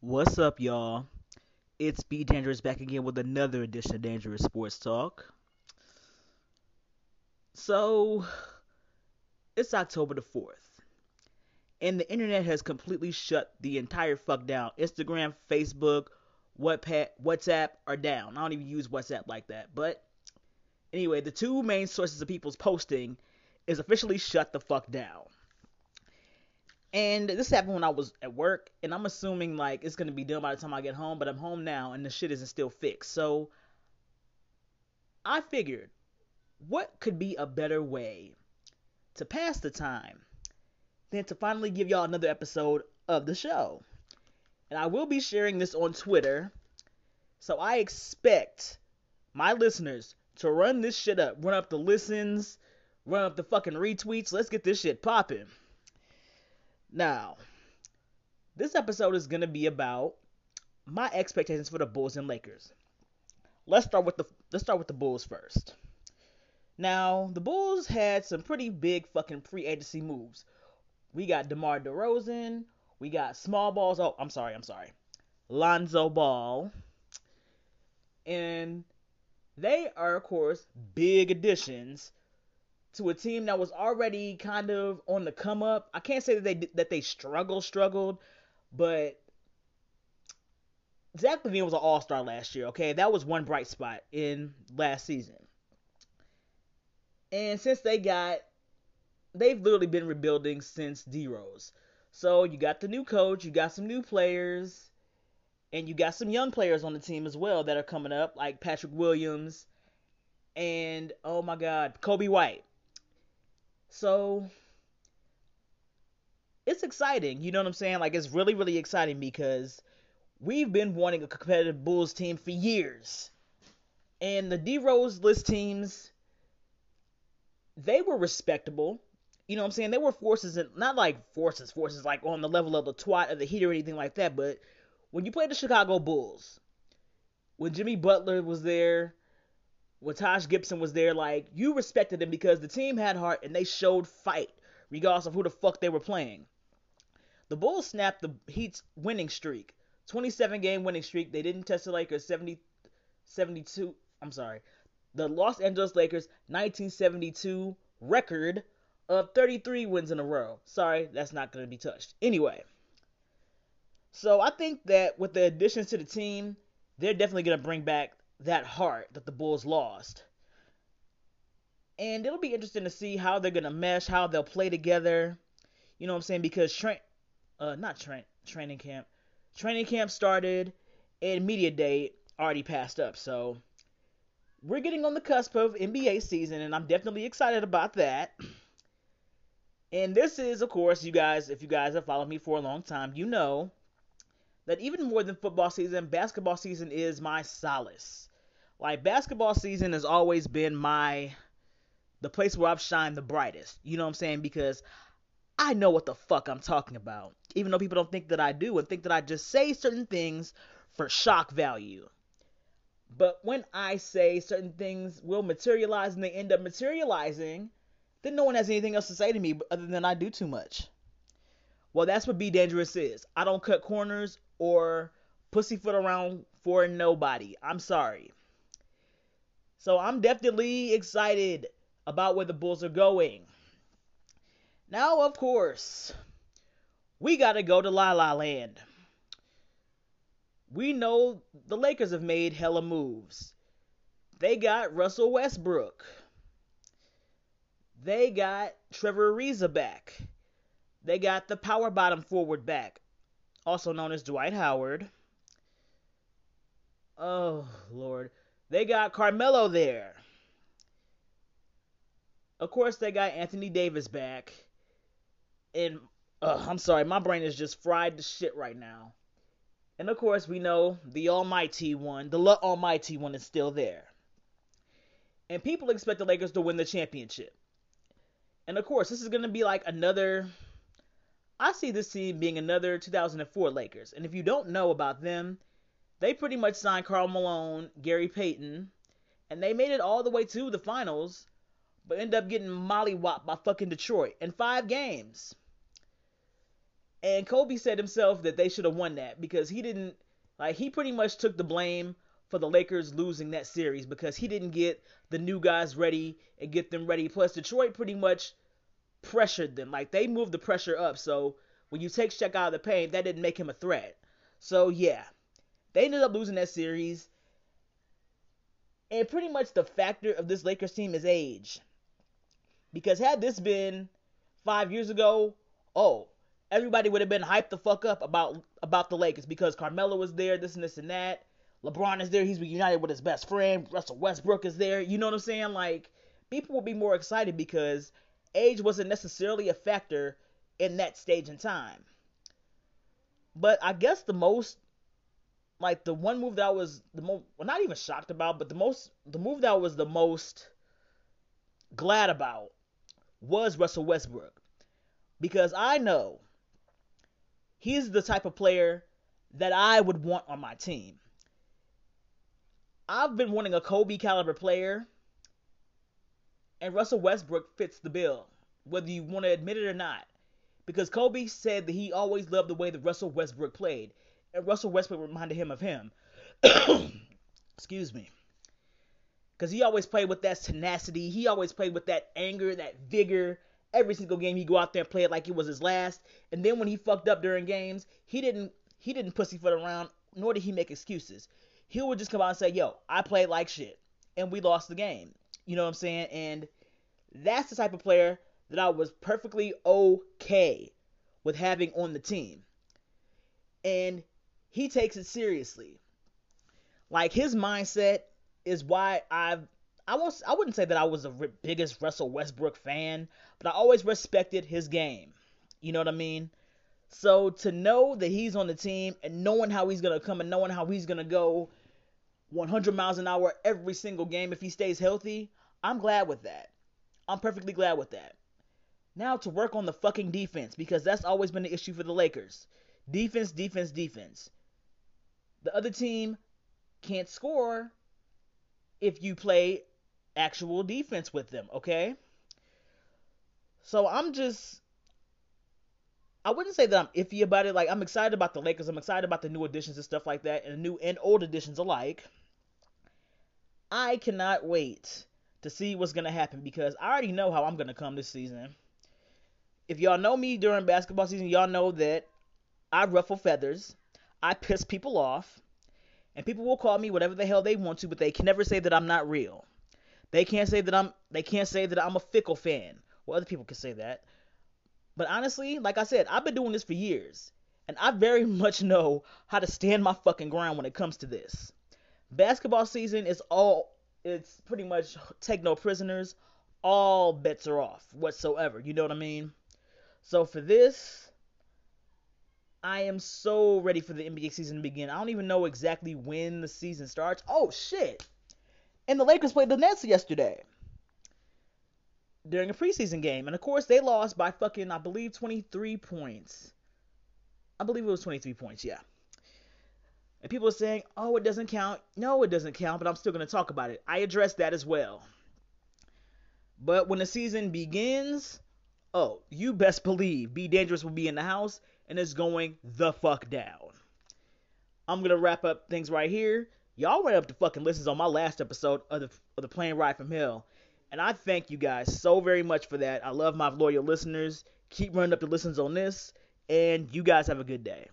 What's up, y'all? It's B Dangerous back again with another edition of Dangerous Sports Talk. So, it's October the 4th, and the internet has completely shut the entire fuck down. Instagram, Facebook, WhatsApp are down. I don't even use WhatsApp like that. But, anyway, the two main sources of people's posting is officially shut the fuck down. And this happened when I was at work, and I'm assuming like it's gonna be done by the time I get home, but I'm home now and the shit isn't still fixed. So I figured, what could be a better way to pass the time than to finally give y'all another episode of the show? And I will be sharing this on Twitter, so I expect my listeners to run this shit up, run up the listens, run up the fucking retweets. Let's get this shit popping. Now, this episode is going to be about my expectations for the Bulls and Lakers. Let's start with the let's start with the Bulls first. Now, the Bulls had some pretty big fucking free agency moves. We got DeMar DeRozan, we got small balls. Oh, I'm sorry, I'm sorry. Lonzo Ball. And they are of course big additions to a team that was already kind of on the come up. I can't say that they that they struggled struggled, but Zach LaVine was an All Star last year. Okay, that was one bright spot in last season. And since they got, they've literally been rebuilding since D Rose. So you got the new coach, you got some new players, and you got some young players on the team as well that are coming up, like Patrick Williams, and oh my God, Coby White. So it's exciting. You know what I'm saying? Like it's really, really exciting because we've been wanting a competitive Bulls team for years. And the D Rose list teams, they were respectable. You know what I'm saying? They were forces, in, not like forces, forces like on the level of the twat or the heat or anything like that. But when you play the Chicago Bulls, when Jimmy Butler was there, when Taj Gibson was there, like you respected them because the team had heart and they showed fight, regardless of who the fuck they were playing. The Bulls snapped the Heat's winning streak, 27 game winning streak. They didn't test the Lakers 70, 72. I'm sorry, the Los Angeles Lakers 1972 record of 33 wins in a row. Sorry, that's not going to be touched. Anyway, so I think that with the additions to the team, they're definitely going to bring back that heart that the Bulls lost. And it'll be interesting to see how they're gonna mesh, how they'll play together. You know what I'm saying? Because train, uh, not train, training camp, training camp started, and media day already passed up. So we're getting on the cusp of NBA season, and I'm definitely excited about that. And this is, of course, you guys, if you guys have followed me for a long time, you know that even more than football season, basketball season is my solace like basketball season has always been my the place where I've shined the brightest. You know what I'm saying? Because I know what the fuck I'm talking about. Even though people don't think that I do and think that I just say certain things for shock value. But when I say certain things will materialize and they end up materializing, then no one has anything else to say to me other than I do too much. Well, that's what Be Dangerous is. I don't cut corners or pussyfoot around for nobody. I'm sorry. So I'm definitely excited about where the Bulls are going. Now, of course, we got to go to La La Land. We know the Lakers have made hella moves. They got Russell Westbrook. They got Trevor Ariza back. They got the power bottom forward back, also known as Dwight Howard. Oh, Lord. They got Carmelo there. Of course, they got Anthony Davis back. And uh, I'm sorry, my brain is just fried to shit right now. And of course, we know the Almighty One, the Almighty One, is still there. And people expect the Lakers to win the championship. And of course, this is going to be like another. I see this team being another 2004 Lakers. And if you don't know about them, they pretty much signed Karl Malone, Gary Payton, and they made it all the way to the finals, but end up getting mollywopped by fucking Detroit in five games. And Kobe said himself that they should have won that because he didn't like he pretty much took the blame for the Lakers losing that series because he didn't get the new guys ready and get them ready. Plus Detroit pretty much pressured them. Like they moved the pressure up. So when you take Shaq out of the paint, that didn't make him a threat. So yeah. They ended up losing that series. And pretty much the factor of this Lakers team is age. Because had this been five years ago, oh, everybody would have been hyped the fuck up about about the Lakers because Carmelo was there, this and this and that. LeBron is there, he's reunited with his best friend. Russell Westbrook is there. You know what I'm saying? Like people would be more excited because age wasn't necessarily a factor in that stage in time. But I guess the most like the one move that I was the most well not even shocked about, but the most the move that I was the most glad about was Russell Westbrook. Because I know he's the type of player that I would want on my team. I've been wanting a Kobe caliber player, and Russell Westbrook fits the bill, whether you want to admit it or not. Because Kobe said that he always loved the way that Russell Westbrook played, and Russell Westbrook reminded him of him. Excuse me. Because he always played with that tenacity, he always played with that anger, that vigor, every single game he go out there and play it like it was his last. And then when he fucked up during games, he didn't he didn't pussyfoot around, nor did he make excuses. He would just come out and say, "Yo, I played like shit, and we lost the game." You know what I'm saying? And that's the type of player that I was perfectly okay with having on the team. And he takes it seriously. Like his mindset is why I've I was I wouldn't say that I was the biggest Russell Westbrook fan, but I always respected his game. You know what I mean? So to know that he's on the team and knowing how he's gonna come and knowing how he's gonna go 100 miles an hour every single game if he stays healthy, I'm glad with that. I'm perfectly glad with that. Now to work on the fucking defense because that's always been the issue for the Lakers. Defense, defense, defense. The other team can't score if you play actual defense with them, okay? So I'm just I wouldn't say that I'm iffy about it. Like I'm excited about the Lakers. I'm excited about the new additions and stuff like that, and the new and old additions alike. I cannot wait to see what's gonna happen because I already know how I'm gonna come this season. If y'all know me during basketball season, y'all know that I ruffle feathers, I piss people off, and people will call me whatever the hell they want to, but they can never say that I'm not real. They can't say that I'm they can't say that I'm a fickle fan. Well, other people can say that. But honestly, like I said, I've been doing this for years, and I very much know how to stand my fucking ground when it comes to this. Basketball season is all it's pretty much take no prisoners. All bets are off whatsoever. You know what I mean? So for this, I am so ready for the NBA season to begin. I don't even know exactly when the season starts. Oh shit. And the Lakers played the Nets yesterday during a preseason game. And of course, they lost by fucking, I believe, 23 points. I believe it was 23 points, yeah. And people are saying, oh, it doesn't count. No, it doesn't count, but I'm still going to talk about it. I address that as well. But when the season begins, oh, you best believe Be Dangerous will be in the house and it's going the fuck down. I'm going to wrap up things right here. Y'all went up to fucking listens on my last episode of the of the plane ride from hell, and I thank you guys so very much for that. I love my loyal listeners. Keep running up the listens on this, and you guys have a good day.